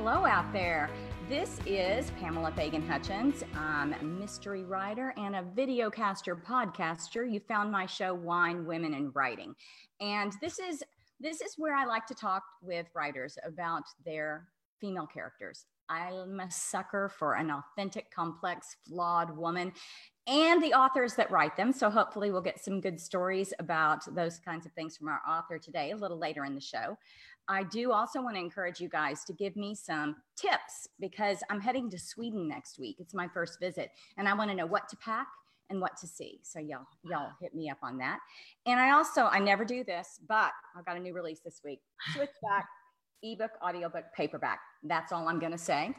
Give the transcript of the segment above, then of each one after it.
hello out there. This is Pamela Fagan Hutchins. Mystery writer and a videocaster podcaster. You found my show Wine, Women, and Writing. And this is this is where I like to talk with writers about their female characters. I'm a sucker for an authentic, complex, flawed woman and the authors that write them. So hopefully we'll get some good stories about those kinds of things from our author today a little later in the show. I do also want to encourage you guys to give me some tips because I'm heading to Sweden next week. It's my first visit and I want to know what to pack and what to see. So y'all y'all hit me up on that. And I also I never do this, but I've got a new release this week. Switch back ebook, audiobook, paperback. That's all I'm going to say.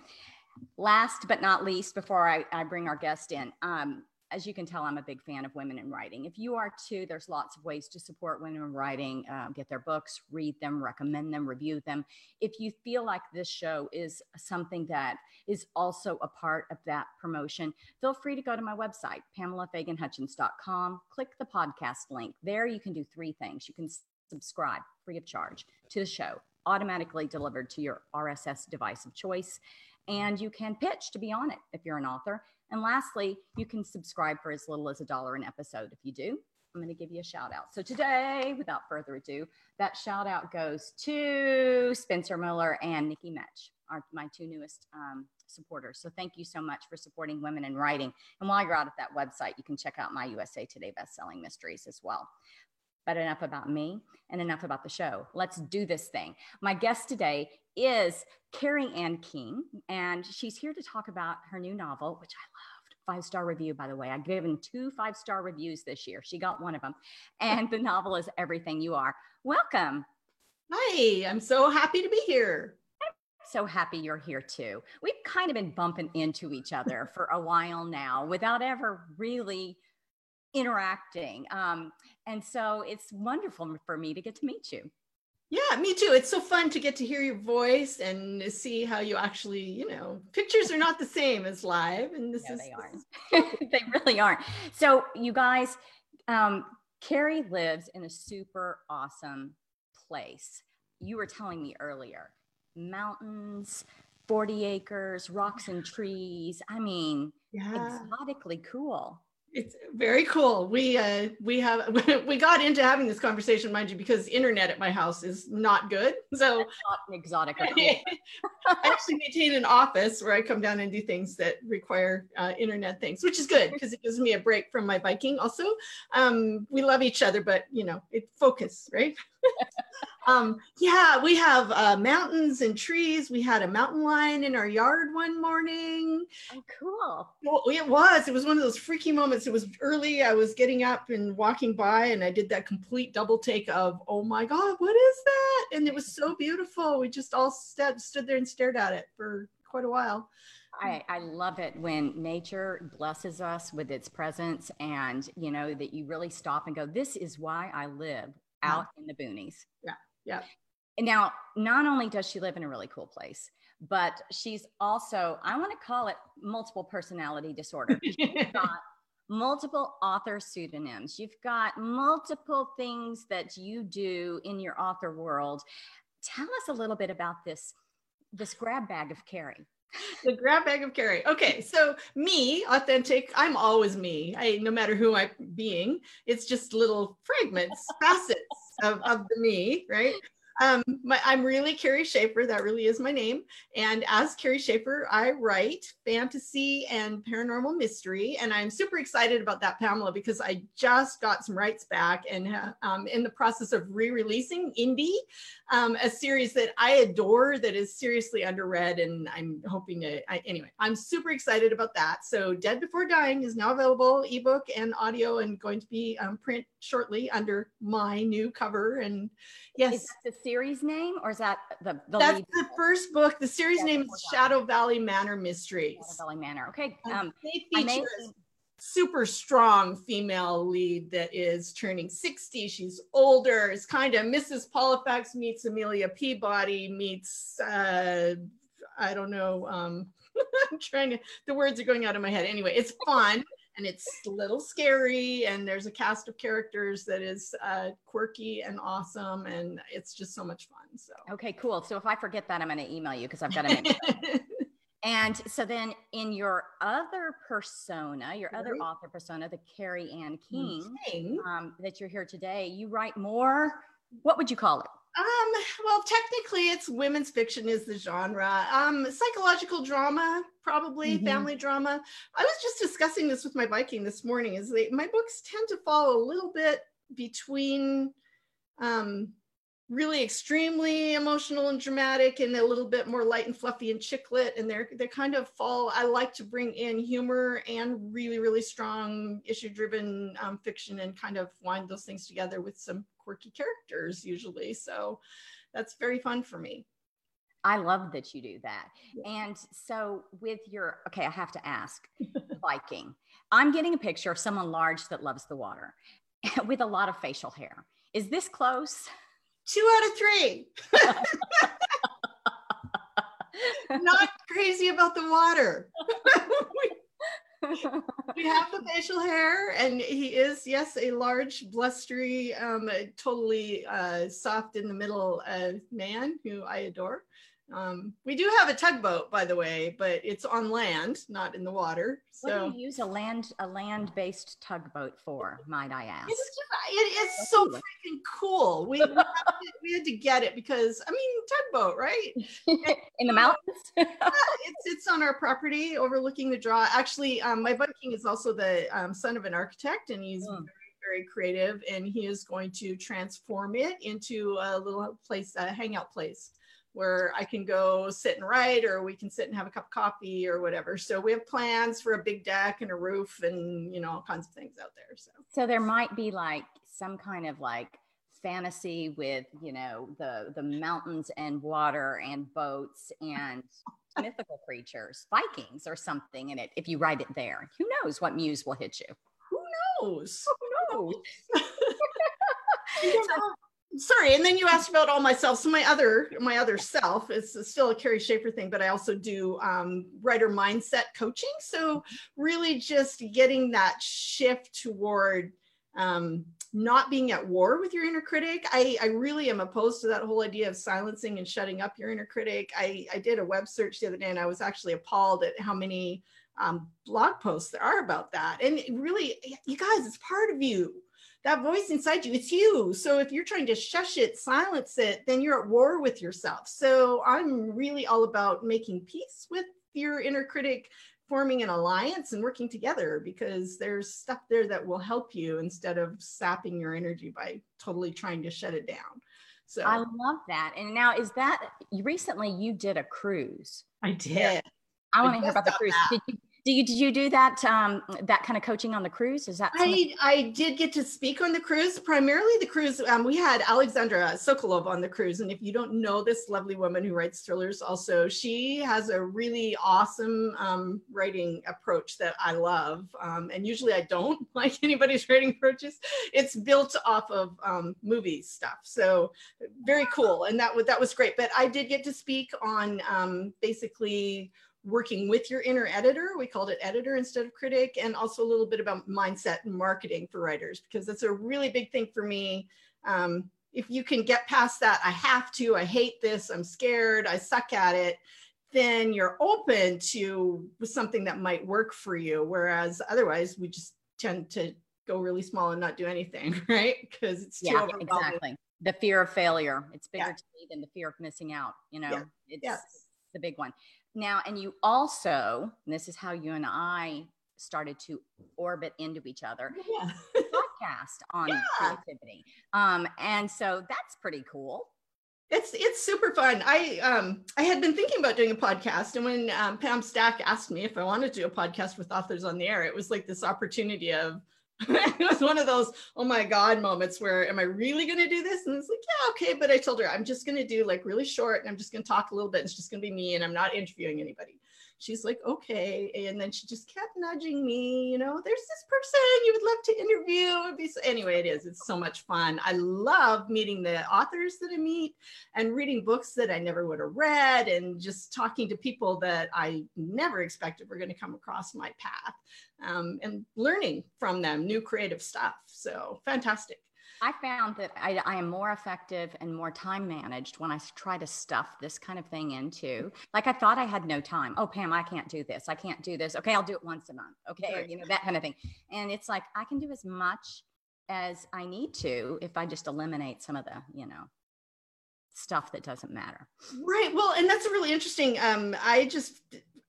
Last but not least, before I, I bring our guest in, um, as you can tell, I'm a big fan of women in writing. If you are too, there's lots of ways to support women in writing, uh, get their books, read them, recommend them, review them. If you feel like this show is something that is also a part of that promotion, feel free to go to my website, pamelafaganhutchins.com, click the podcast link. There you can do three things. You can subscribe free of charge to the show, automatically delivered to your RSS device of choice. And you can pitch to be on it if you're an author. And lastly, you can subscribe for as little as a dollar an episode. If you do, I'm going to give you a shout out. So today, without further ado, that shout out goes to Spencer Miller and Nikki Metch, are my two newest um, supporters. So thank you so much for supporting women in writing. And while you're out at that website, you can check out my USA Today bestselling mysteries as well. But enough about me and enough about the show. Let's do this thing. My guest today is Kerry Anne King, and she's here to talk about her new novel, which I loved. Five star review, by the way. I've given two five star reviews this year. She got one of them. And the novel is Everything You Are. Welcome. Hi, I'm so happy to be here. I'm so happy you're here too. We've kind of been bumping into each other for a while now without ever really interacting. Um, and so it's wonderful for me to get to meet you. Yeah, me too. It's so fun to get to hear your voice and see how you actually, you know, pictures are not the same as live. And this no, is they aren't. they really aren't. So you guys, um, Kerry lives in a super awesome place. You were telling me earlier, mountains, 40 acres, rocks and trees. I mean, yeah. exotically cool. It's very cool. We uh, we have we got into having this conversation, mind you, because internet at my house is not good. So That's not exotic. I actually maintain an office where I come down and do things that require uh, internet things, which is good because it gives me a break from my Viking. Also, um, we love each other, but you know, it focus right. Um, yeah, we have uh, mountains and trees. We had a mountain lion in our yard one morning. Oh, cool. Well, it was. It was one of those freaky moments. It was early. I was getting up and walking by, and I did that complete double take of, oh my God, what is that? And it was so beautiful. We just all st- stood there and stared at it for quite a while. I, I love it when nature blesses us with its presence and you know that you really stop and go this is why i live out in the boonies. Yeah. Yeah. And now, not only does she live in a really cool place, but she's also, I want to call it multiple personality disorder. She's got multiple author pseudonyms. You've got multiple things that you do in your author world. Tell us a little bit about this this grab bag of Kerry the grab bag of Kerry. Okay, so me, authentic. I'm always me. I no matter who I'm being, it's just little fragments, facets of, of the me, right? Um, my, I'm really Kerry Schaefer. That really is my name. And as Kerry Schaefer, I write fantasy and paranormal mystery. And I'm super excited about that, Pamela, because I just got some rights back and um, in the process of re-releasing Indie, um, a series that I adore that is seriously underread. And I'm hoping to, I, anyway, I'm super excited about that. So Dead Before Dying is now available ebook and audio and going to be um, print shortly under my new cover. And yes series name or is that the, the that's the first book. The series name is shadow valley manor mysteries. Shadow valley manor. Okay um, they feature a super strong female lead that is turning 60 she's older. It's kind of mrs Pollifax meets amelia peabody meets uh i don't know um i'm trying to the words are going out of my head. Anyway it's fun and it's a little scary and there's a cast of characters that is uh, quirky and awesome and it's just so much fun so. Okay cool. So if i forget that i'm going to email you because i've got to make and so then in your other persona your other author persona the kerry anne king, king. Um, that you're here today you write more what would you call it um, well, technically, it's women's fiction is the genre. Um, psychological drama, probably mm-hmm. family drama. I was just discussing this with my Viking this morning. Is they, my books tend to fall a little bit between um, really extremely emotional and dramatic, and a little bit more light and fluffy and chick lit. And they're they kind of fall. I like to bring in humor and really really strong issue driven um, fiction and kind of wind those things together with some quirky characters usually. So that's very fun for me. I love that you do that. Yeah. And so with your okay, I have to ask Viking. I'm getting a picture of someone large that loves the water with a lot of facial hair. Is this close? Two out of three. Not crazy about the water. we have the facial hair, and he is, yes, a large, blustery, um, totally uh, soft in the middle uh, man who I adore. Um, we do have a tugboat, by the way, but it's on land, not in the water. So what do you use a land a land based tugboat for? Might I ask? It's, just, it's so freaking cool. We, we, had to, we, had to, get it because I mean tugboat, right? in the mountains. yeah, it's it's on our property overlooking the draw. Actually, um, my King is also the um, son of an architect, and he's. Mm. Very, very creative, and he is going to transform it into a little place, a hangout place where I can go sit and write, or we can sit and have a cup of coffee or whatever. So we have plans for a big deck and a roof and, you know, all kinds of things out there. So, so there might be like some kind of like fantasy with, you know, the, the mountains and water and boats and mythical creatures, Vikings or something in it. If you write it there, who knows what muse will hit you? Who knows? Who knows? sorry and then you asked about all myself. So my other my other self is still a kerry schaefer thing but i also do um, writer mindset coaching. So really just getting that shift toward um, not being at war with your inner critic. I, I really am opposed to that whole idea of silencing and shutting up your inner critic. I, I did a web search the other day and i was actually appalled at how many um, blog posts there are about that. And really you guys it's part of you that voice inside you, it's you. So if you're trying to shush it, silence it, then you're at war with yourself. So I'm really all about making peace with your inner critic, forming an alliance and working together because there's stuff there that will help you instead of sapping your energy by totally trying to shut it down. So I love that. And now is that recently you did a cruise? I did. I want to hear about the cruise. Did you, do you did you do that um, that kind of coaching on the cruise? Is that I I did get to speak on the cruise. Primarily the cruise. Um, we had Alexandra Sokoloff on the cruise, and if you don't know this lovely woman who writes thrillers, also she has a really awesome um, writing approach that I love. Um, and usually I don't like anybody's writing approaches. It's built off of um, movie stuff, so very cool, and that that was great. But I did get to speak on um, basically working with your inner editor. We called it editor instead of critic, and also a little bit about mindset and marketing for writers, because that's a really big thing for me. Um, if you can get past that, I have to, I hate this, I'm scared, I suck at it, then you're open to something that might work for you. Whereas otherwise, we just tend to go really small and not do anything, right? Because it's too yeah, exactly. The fear of failure. It's bigger yeah. to me than the fear of missing out. You know, yeah. it's yes. the big one. Now, and you also, and this is how you and I started to orbit into each other. Yeah. podcast on yeah. creativity. Um, and so that's pretty cool. It's it's super fun. I um I had been thinking about doing a podcast, and when um, Pam Stack asked me if I wanted to do a podcast with authors on the air, it was like this opportunity of it was one of those oh my god moments where am i really going to do this? And it's like yeah okay but i told her i'm just going to do like really short and i'm just going to talk a little bit it's just going to be me and i'm not interviewing anybody she's like, okay. And then she just kept nudging me, you know, there's this person you would love to interview. It'd be so, anyway, it is. It's so much fun. I love meeting the authors that I meet and reading books that I never would have read and just talking to people that I never expected were going to come across my path um, and learning from them new creative stuff. So fantastic. I found that I, I, am more effective and more time managed when I try to stuff this kind of thing into. Like I thought I had no time. Oh, Pam, I can't do this. I can't do this. Okay, I'll do it once a month. Okay, right. you know that kind of thing. And it's like I can do as much as I need to if I just eliminate some of the, you know, stuff that doesn't matter. Right. Well, and that's a really interesting. Um, I just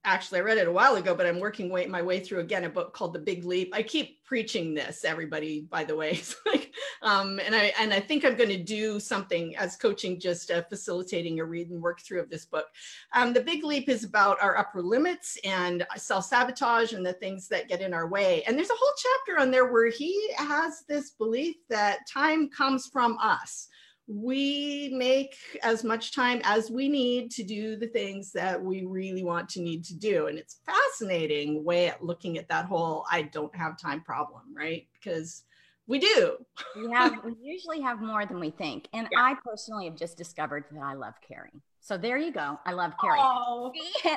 actually I read it a while ago, but I'm working way, my way through again a book called The Big Leap. I keep preaching this, everybody, by the way. like, um, and I and I think I'm going to do something as coaching, just uh, facilitating a read and work through of this book. Um, the Big Leap is about our upper limits and self sabotage and the things that get in our way. And there's a whole chapter on there where he has this belief that time comes from us we make as much time as we need to do the things that we really want to need to do. And it's fascinating way at looking at that whole I don't have time problem, right? Because we do. we have we usually have more than we think. And yeah. I personally have just discovered that I love caring. So there you go. I love caring. Oh.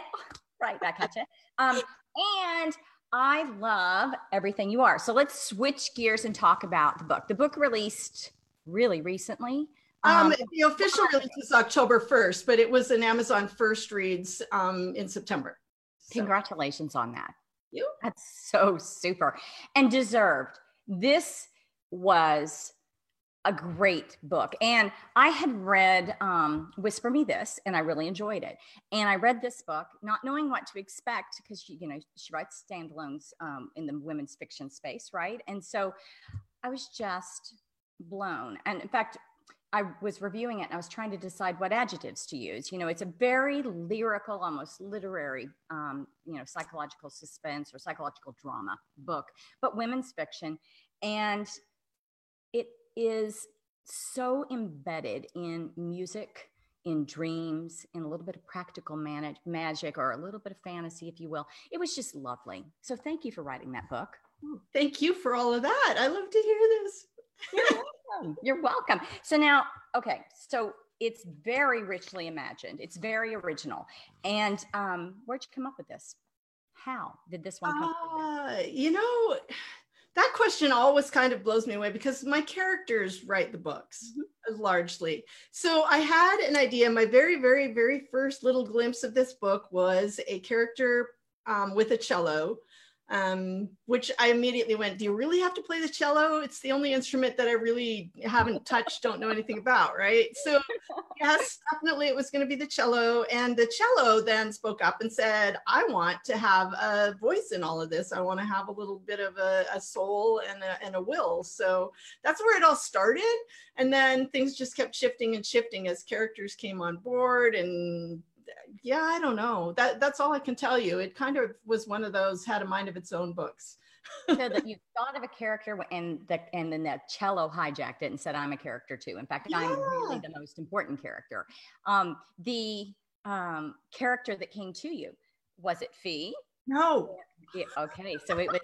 right, that catch it. Um, and I love everything you are. So let's switch gears and talk about the book. The book released really recently. Um, um, the official release was October 1st, but it was an Amazon first reads um, in September. So. Congratulations on that. You? That's so super and deserved. This was a great book. And I had read um, Whisper Me This, and I really enjoyed it. And I read this book, not knowing what to expect, because she, you know, she writes standalones um, in the women's fiction space, right? And so I was just blown. And in fact, I was reviewing it and I was trying to decide what adjectives to use. You know, it's a very lyrical, almost literary, um, you know, psychological suspense or psychological drama book, but women's fiction. And it is so embedded in music, in dreams, in a little bit of practical man- magic or a little bit of fantasy, if you will. It was just lovely. So thank you for writing that book. Thank you for all of that. I love to hear this. welcome. You're welcome. So now, okay, so it's very richly imagined. It's very original. And um, where'd you come up with this? How did this one come? Uh, you know, that question always kind of blows me away because my characters write the books mm-hmm. largely. So I had an idea. My very, very, very first little glimpse of this book was a character um, with a cello um, which I immediately went, Do you really have to play the cello? It's the only instrument that I really haven't touched, don't know anything about, right? So, yes, definitely it was going to be the cello. And the cello then spoke up and said, I want to have a voice in all of this. I want to have a little bit of a, a soul and a, and a will. So, that's where it all started. And then things just kept shifting and shifting as characters came on board and yeah, I don't know. That that's all I can tell you. It kind of was one of those had a mind of its own books. so that you thought of a character and the and then the cello hijacked it and said I'm a character too. In fact, yeah. I'm really the most important character. Um, the um, character that came to you was it Fee? No. Okay, so it was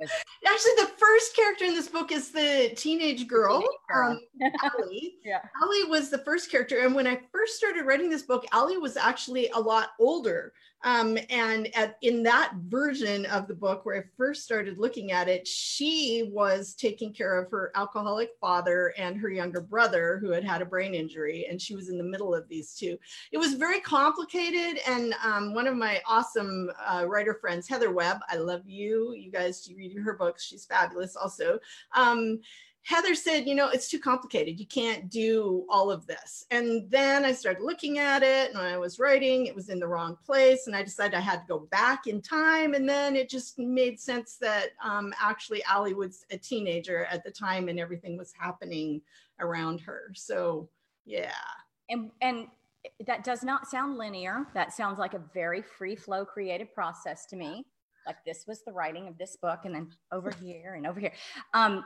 Actually, the first character in this book is the teenage girl. Um, Allie. yeah. Allie was the first character. And when I first started writing this book, Allie was actually a lot older. Um, and at, in that version of the book where I first started looking at it, she was taking care of her alcoholic father and her younger brother who had had a brain injury, and she was in the middle of these two. It was very complicated, and um, one of my awesome uh, writer friends, Heather Webb, I love you. You guys, you read her books; she's fabulous, also. Um, Heather said, you know, it's too complicated. You can't do all of this. And then I started looking at it and I was writing, it was in the wrong place. And I decided I had to go back in time. And then it just made sense that um, actually Allie was a teenager at the time and everything was happening around her. So, yeah. And, and that does not sound linear. That sounds like a very free flow creative process to me. Like this was the writing of this book, and then over here and over here. Um,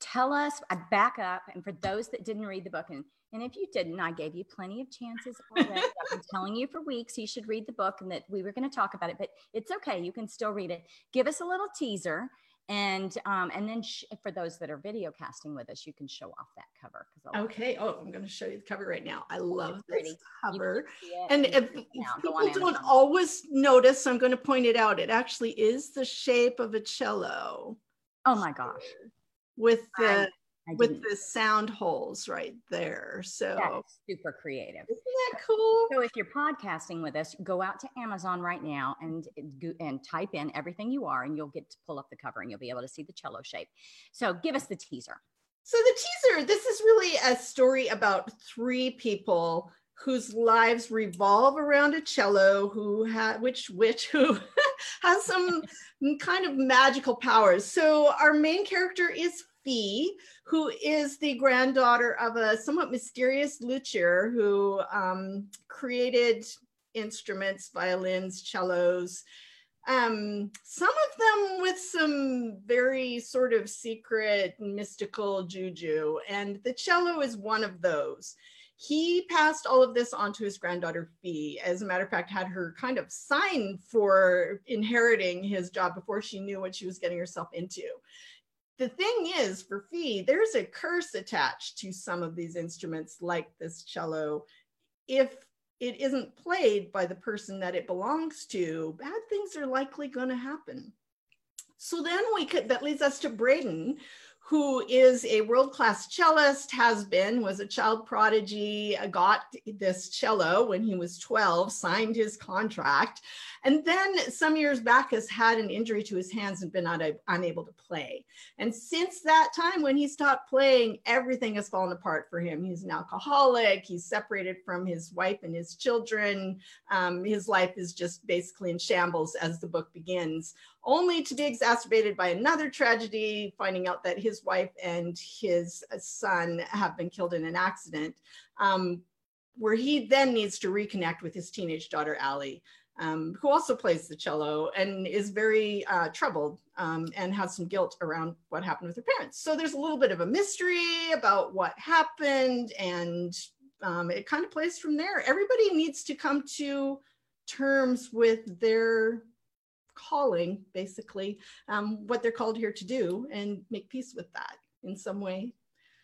tell us, I back up, and for those that didn't read the book, and, And if you didn't, I gave you plenty of chances already. I've been telling you for weeks you should read the book and that we were going to talk about it, but it's okay. You can still read it. Give us a little teaser and um, and then sh- for those that are video casting with us, you can show off that cover. Okay. Oh, I'm going to show you the cover right now. I love this cover. And if people don't always notice, I'm going to point it out. It actually is the shape of a cello. Oh my gosh! With the with the sound holes right there. So super creative. Isn't that cool? So if you're podcasting with us, go out to Amazon right now and and type in everything you are, and you'll get to pull up the cover and you'll be able to see the cello shape. So give us the teaser. So the teaser, this is really a story about three people whose lives revolve around a cello who had which which who has some kind of magical powers. So our main character is Fee, who is the granddaughter of a somewhat mysterious luthier who um, created instruments, violins, cellos, um, some of them with some very sort of secret mystical juju. And the cello is one of those. He passed all of this on to his granddaughter Fee. As a matter of fact, had her kind of sign for inheriting his job before she knew what she was getting herself into the thing is for fee there's a curse attached to some of these instruments like this cello if it isn't played by the person that it belongs to bad things are likely going to happen so then we could that leads us to braden who is a world-class cellist, has been, was a child prodigy, got this cello when he was 12, signed his contract, and then some years back has had an injury to his hands and been un- unable to play. And since that time, when he stopped playing, everything has fallen apart for him. He's an alcoholic, he's separated from his wife and his children. Um, his life is just basically in shambles as the book begins only to be exacerbated by another tragedy, finding out that his wife and his son have been killed in an accident, um, where he then needs to reconnect with his teenage daughter, Allie. Um, who also plays the cello and is very uh, troubled um, and has some guilt around what happened with her parents. So there's a little bit of a mystery about what happened, and um, it kind of plays from there. Everybody needs to come to terms with their calling, basically, um, what they're called here to do, and make peace with that in some way.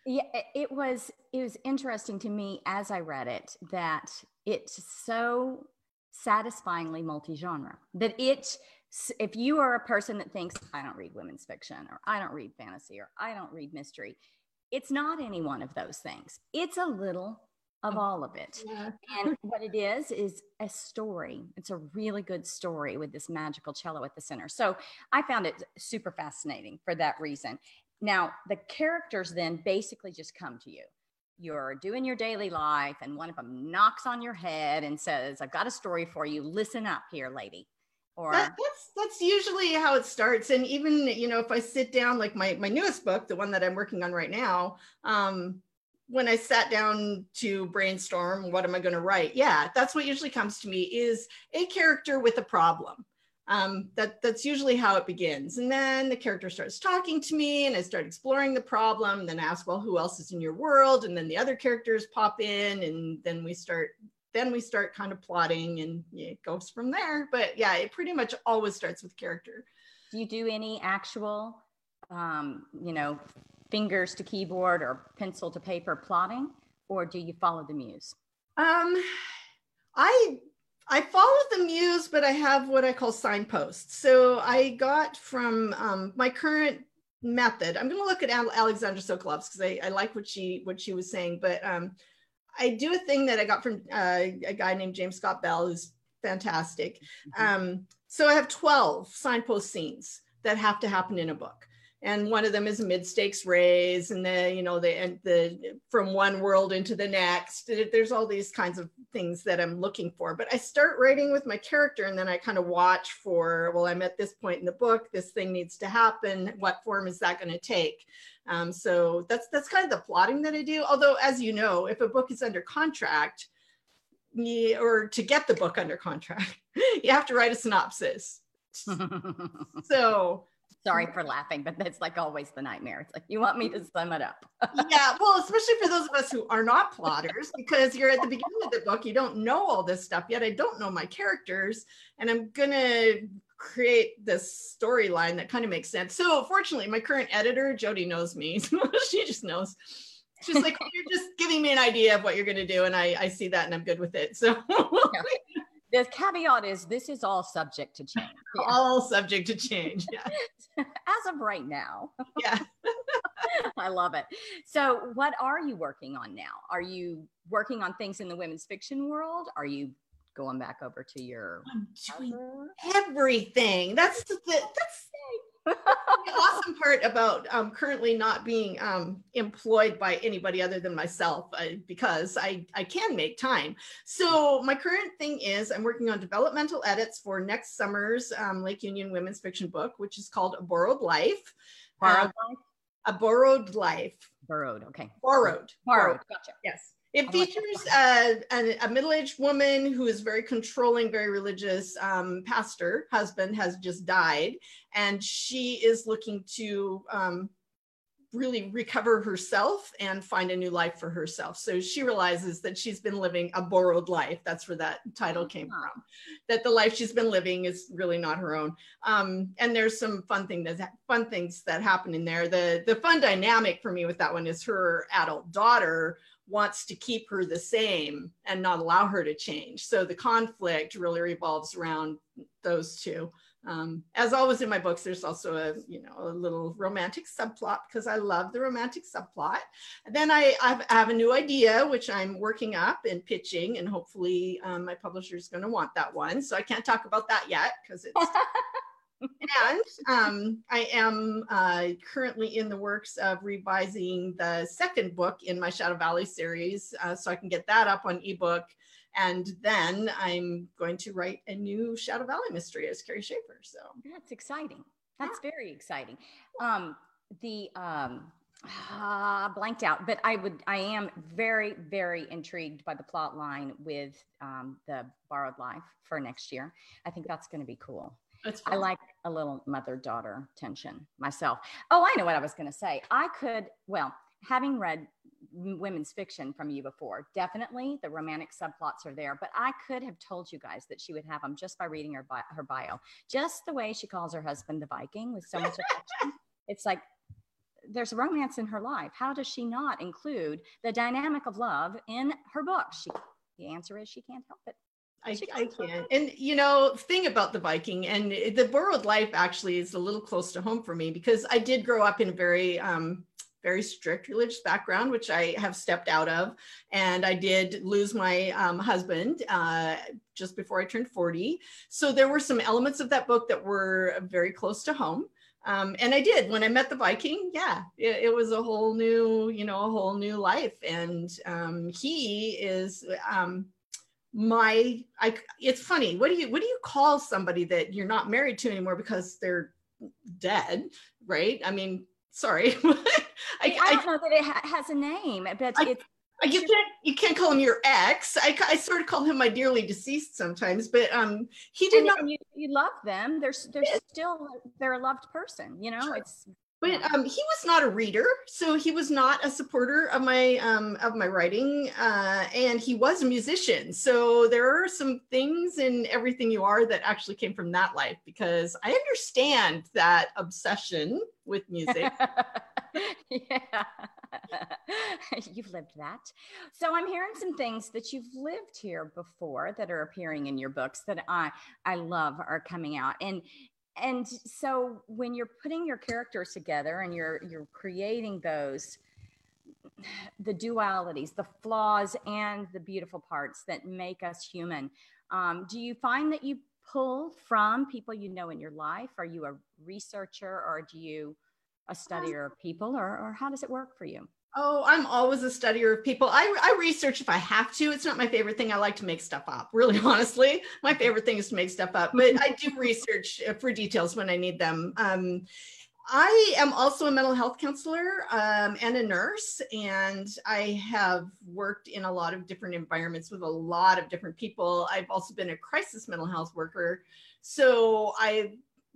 Yeah, it was it was interesting to me as I read it that it's so satisfyingly multi-genre that it if you are a person that thinks I don't read women's fiction or I don't read fantasy or I don't read mystery, it's not any one of those things. It's a little of all of it. Yeah. And what it is is a story. It's a really good story with this magical cello at the center. So I found it super fascinating for that reason. Now, the characters then basically just come to you. You're doing your daily life, and one of them knocks on your head and says, I've got a story for you. Listen up here, lady. Or that, that's that's usually how it starts. And even, you know, if I sit down, like my my newest book, the one that I'm working on right now, um, when I sat down to brainstorm, what am I going to write? Yeah, that's what usually comes to me is a character with a problem. Um, that that's usually how it begins. And then the character starts talking to me, and I start exploring the problem. Then I ask, well, who else is in your world? And then the other characters pop in, and then we start then we start kind of plotting, and it goes from there. But yeah, it pretty much always starts with character. Do you do any actual, um, you know, fingers to keyboard or pencil to paper plotting, or do you follow the muse? Um, I I follow the muse, but I have what I call signposts. So I got from um, my current method. I'm going to look at Alexandra Sokoloff's because I, I, like what she what she was saying. But um, I do a thing that I got from uh, a guy named James Scott Bell, who's fantastic. Mm-hmm. Um, so I have 12 signpost scenes that have to happen in a book and one of them is a mid-stakes raise and then you know the and the from one world into the next. There's all these kinds of things that i'm looking for but i start writing with my character and then i kind of watch for well i'm at this point in the book this thing needs to happen what form is that going to take? Um, so that's that's kind of the plotting that i do. Although as you know if a book is under contract or to get the book under contract you have to write a synopsis. So Sorry for laughing, but that's like always the nightmare. It's like you want me to sum it up. yeah, well, especially for those of us who are not plotters, because you're at the beginning of the book, you don't know all this stuff yet. I don't know my characters, and I'm gonna create this storyline that kind of makes sense. So, fortunately, my current editor, Jody, knows me. she just knows. She's like, you're just giving me an idea of what you're gonna do, and I, I see that, and I'm good with it. So. The caveat is this is all subject to change. Yeah. All subject to change. Yeah. As of right now. Yeah. I love it. So, what are you working on now? Are you working on things in the women's fiction world? Are you going back over to your I'm doing everything? That's the that's the awesome part about um, currently not being um, employed by anybody other than myself uh, because I, I can make time. So my current thing is I'm working on developmental edits for next summer's um, Lake Union Women's Fiction book, which is called A Borrowed Life. Borrowed um, Life? A Borrowed Life. Borrowed, okay. Borrowed. Borrowed, Borrowed. gotcha. Yes. It features uh, a, a middle-aged woman who is very controlling, very religious. Um, pastor husband has just died, and she is looking to um, really recover herself and find a new life for herself. So she realizes that she's been living a borrowed life. That's where that title came uh-huh. from. That the life she's been living is really not her own. Um, and there's some fun thing that fun things that happen in there. The the fun dynamic for me with that one is her adult daughter wants to keep her the same and not allow her to change. So the conflict really revolves around those two. Um, as always in my books, there's also a you know a little romantic subplot because I love the romantic subplot. And then I, I've, I have a new idea which I'm working up and pitching, and hopefully um, my publisher is going to want that one. So I can't talk about that yet because it's and um, I am uh, currently in the works of revising the second book in my Shadow Valley series uh, so I can get that up on ebook. And then I'm going to write a new Shadow Valley mystery as Kerry Schaefer. So that's exciting. That's yeah. very exciting. Um, the um, uh, blanked out, but I would, I am very, very intrigued by the plot line with um, the borrowed life for next year. I think that's going to be cool. I like a little mother daughter tension myself. Oh, I know what I was going to say. I could, well, having read women's fiction from you before, definitely the romantic subplots are there, but I could have told you guys that she would have them just by reading her, bi- her bio. Just the way she calls her husband the Viking with so much affection. it's like, there's romance in her life. How does she not include the dynamic of love in her book? She, the answer is she can't help it. I, I can. And you know, thing about the Viking and the borrowed life actually is a little close to home for me because I did grow up in a very um, very strict religious background, which I have stepped out of. And I did lose my um, husband uh, just before I turned 40. So there were some elements of that book that were very close to home. Um, and I did when I met the Viking. Yeah, it, it, was a whole new, you know, a whole new life. And um, he is, um, my I it's funny. What do you what do you call somebody that you're not married to anymore because they're dead, right? I mean, sorry. I, I, don't know that it ha- has a name, but I, it's you can't you can't call him your ex. I, I sort of call him my dearly deceased sometimes, but um he did not. You, you love them. They're they're still they're a loved person. You know, sure. it's but um, he was not a reader, so he was not a supporter of my um, of my writing, uh, and he was a musician. So there are some things in everything you are that actually came from that life because I understand that obsession with music. yeah, you've lived that. So I'm hearing some things that you've lived here before that are appearing in your books that I I love are coming out, and and so when you're putting your characters together and you're you're creating those the dualities the flaws and the beautiful parts that make us human um, do you find that you pull from people you know in your life? Are you a researcher or do you a studier of people or, or how does it work for you Oh, I'm always a studier of people. I, I research if I have to. It's not my favorite thing. I like to make stuff up, really, honestly. My favorite thing is to make stuff up, but I do research uh, for details when I need them. Um, I am also a mental health counselor um, and a nurse, and I have worked in a lot of different environments with a lot of different people. I've also been a crisis mental health worker. So I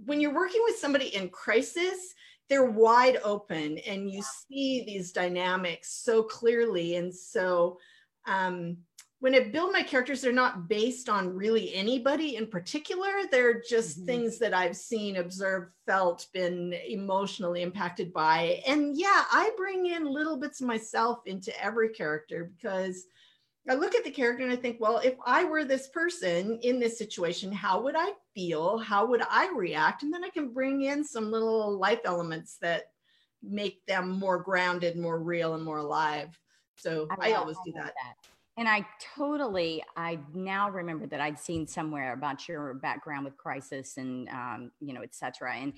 when you're working with somebody in crisis, they're wide open and you see these dynamics so clearly. And so um, when I build my characters, they're not based on really anybody in particular. They're just mm-hmm. things that I've seen, observed, felt, been emotionally impacted by. And yeah, I bring in little bits of myself into every character because I look at the character and I think, well, if I were this person in this situation, how would I feel? How would I react? And then I can bring in some little life elements that make them more grounded, more real, and more alive. So I, I always do that. that. And I totally, I now remember that I'd seen somewhere about your background with crisis and, um, you know, et cetera. And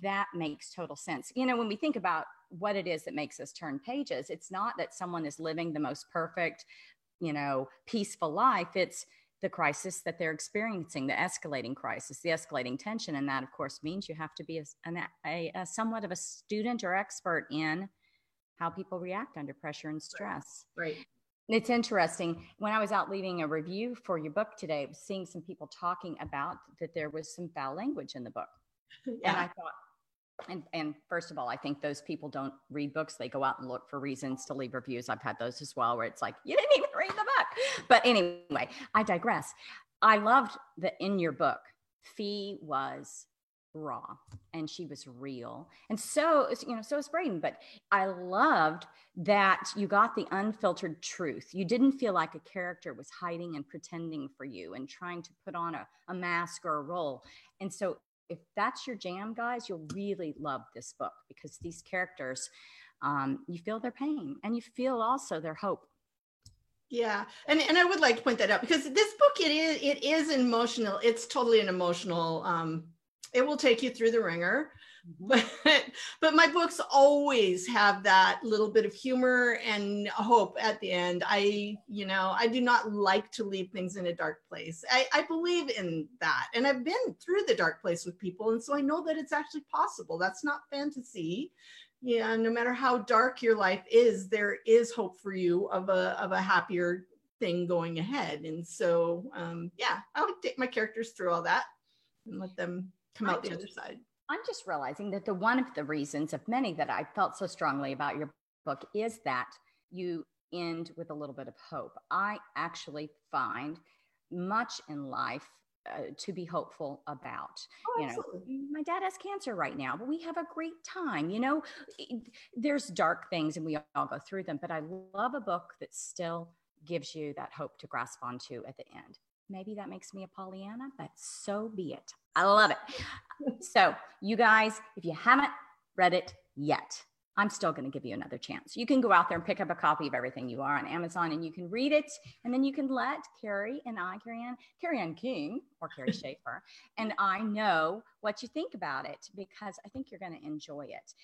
that makes total sense. You know, when we think about what it is that makes us turn pages, it's not that someone is living the most perfect, you know, peaceful life. It's the crisis that they're experiencing, the escalating crisis, the escalating tension. And that, of course, means you have to be a, a, a somewhat of a student or expert in how people react under pressure and stress. Right. It's interesting. When I was out leaving a review for your book today, seeing some people talking about that there was some foul language in the book. Yeah. And I thought, and, and first of all, I think those people don't read books. They go out and look for reasons to leave reviews. I've had those as well, where it's like, you didn't even read the book. But anyway, I digress. I loved that in your book, Fee was raw and she was real. And so, you know, so is Braden. But I loved that you got the unfiltered truth. You didn't feel like a character was hiding and pretending for you and trying to put on a, a mask or a role. And so if that's your jam, guys, you'll really love this book because these characters, um, you feel their pain and you feel also their hope. Yeah, and, and I would like to point that out because this book it is it is emotional. It's totally an emotional. Um, it will take you through the ringer. Mm-hmm. But but my books always have that little bit of humor and hope at the end. I, you know, I do not like to leave things in a dark place. I, I believe in that. And I've been through the dark place with people. And so I know that it's actually possible. That's not fantasy. Yeah, no matter how dark your life is, there is hope for you of a of a happier thing going ahead. And so um yeah, I would take my characters through all that and let them come out the other side. I'm just realizing that the one of the reasons of many that I felt so strongly about your book is that you end with a little bit of hope. I actually find much in life uh, to be hopeful about. Oh, you know, my dad has cancer right now, but we have a great time. You know, there's dark things and we all go through them, but I love a book that still gives you that hope to grasp onto at the end. Maybe that makes me a Pollyanna, but so be it. I love it. so, you guys, if you haven't read it yet, I'm still going to give you another chance. You can go out there and pick up a copy of everything you are on Amazon and you can read it. And then you can let Kerry and I, Kerry Anne, Kerry Anne King or Kerry Schaefer, and I know what you think about it because I think you're going to enjoy it.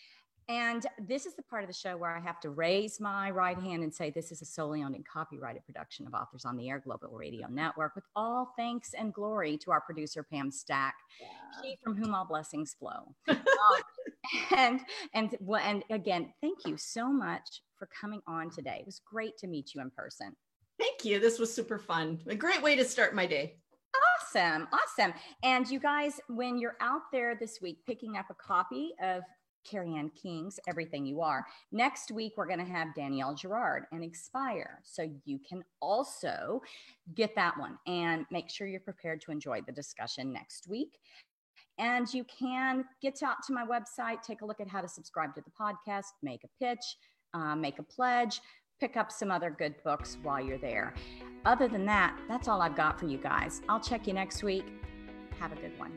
And this is the part of the show where I have to raise my right hand and say, This is a solely owned and copyrighted production of Authors on the Air Global Radio Network, with all thanks and glory to our producer, Pam Stack, yeah. she from whom all blessings flow. um, and, and, well, and again, thank you so much for coming on today. It was great to meet you in person. Thank you. This was super fun. A great way to start my day. Awesome. Awesome. And you guys, when you're out there this week picking up a copy of Kerry Anne King's Everything You Are. Next week, we're going to have Danielle Girard and Expire. So you can also get that one and make sure you're prepared to enjoy the discussion next week. And you can get out to my website, take a look at how to subscribe to the podcast, make a pitch, uh, make a pledge, pick up some other good books while you're there. Other than that, that's all I've got for you guys. I'll check you next week. Have a good one.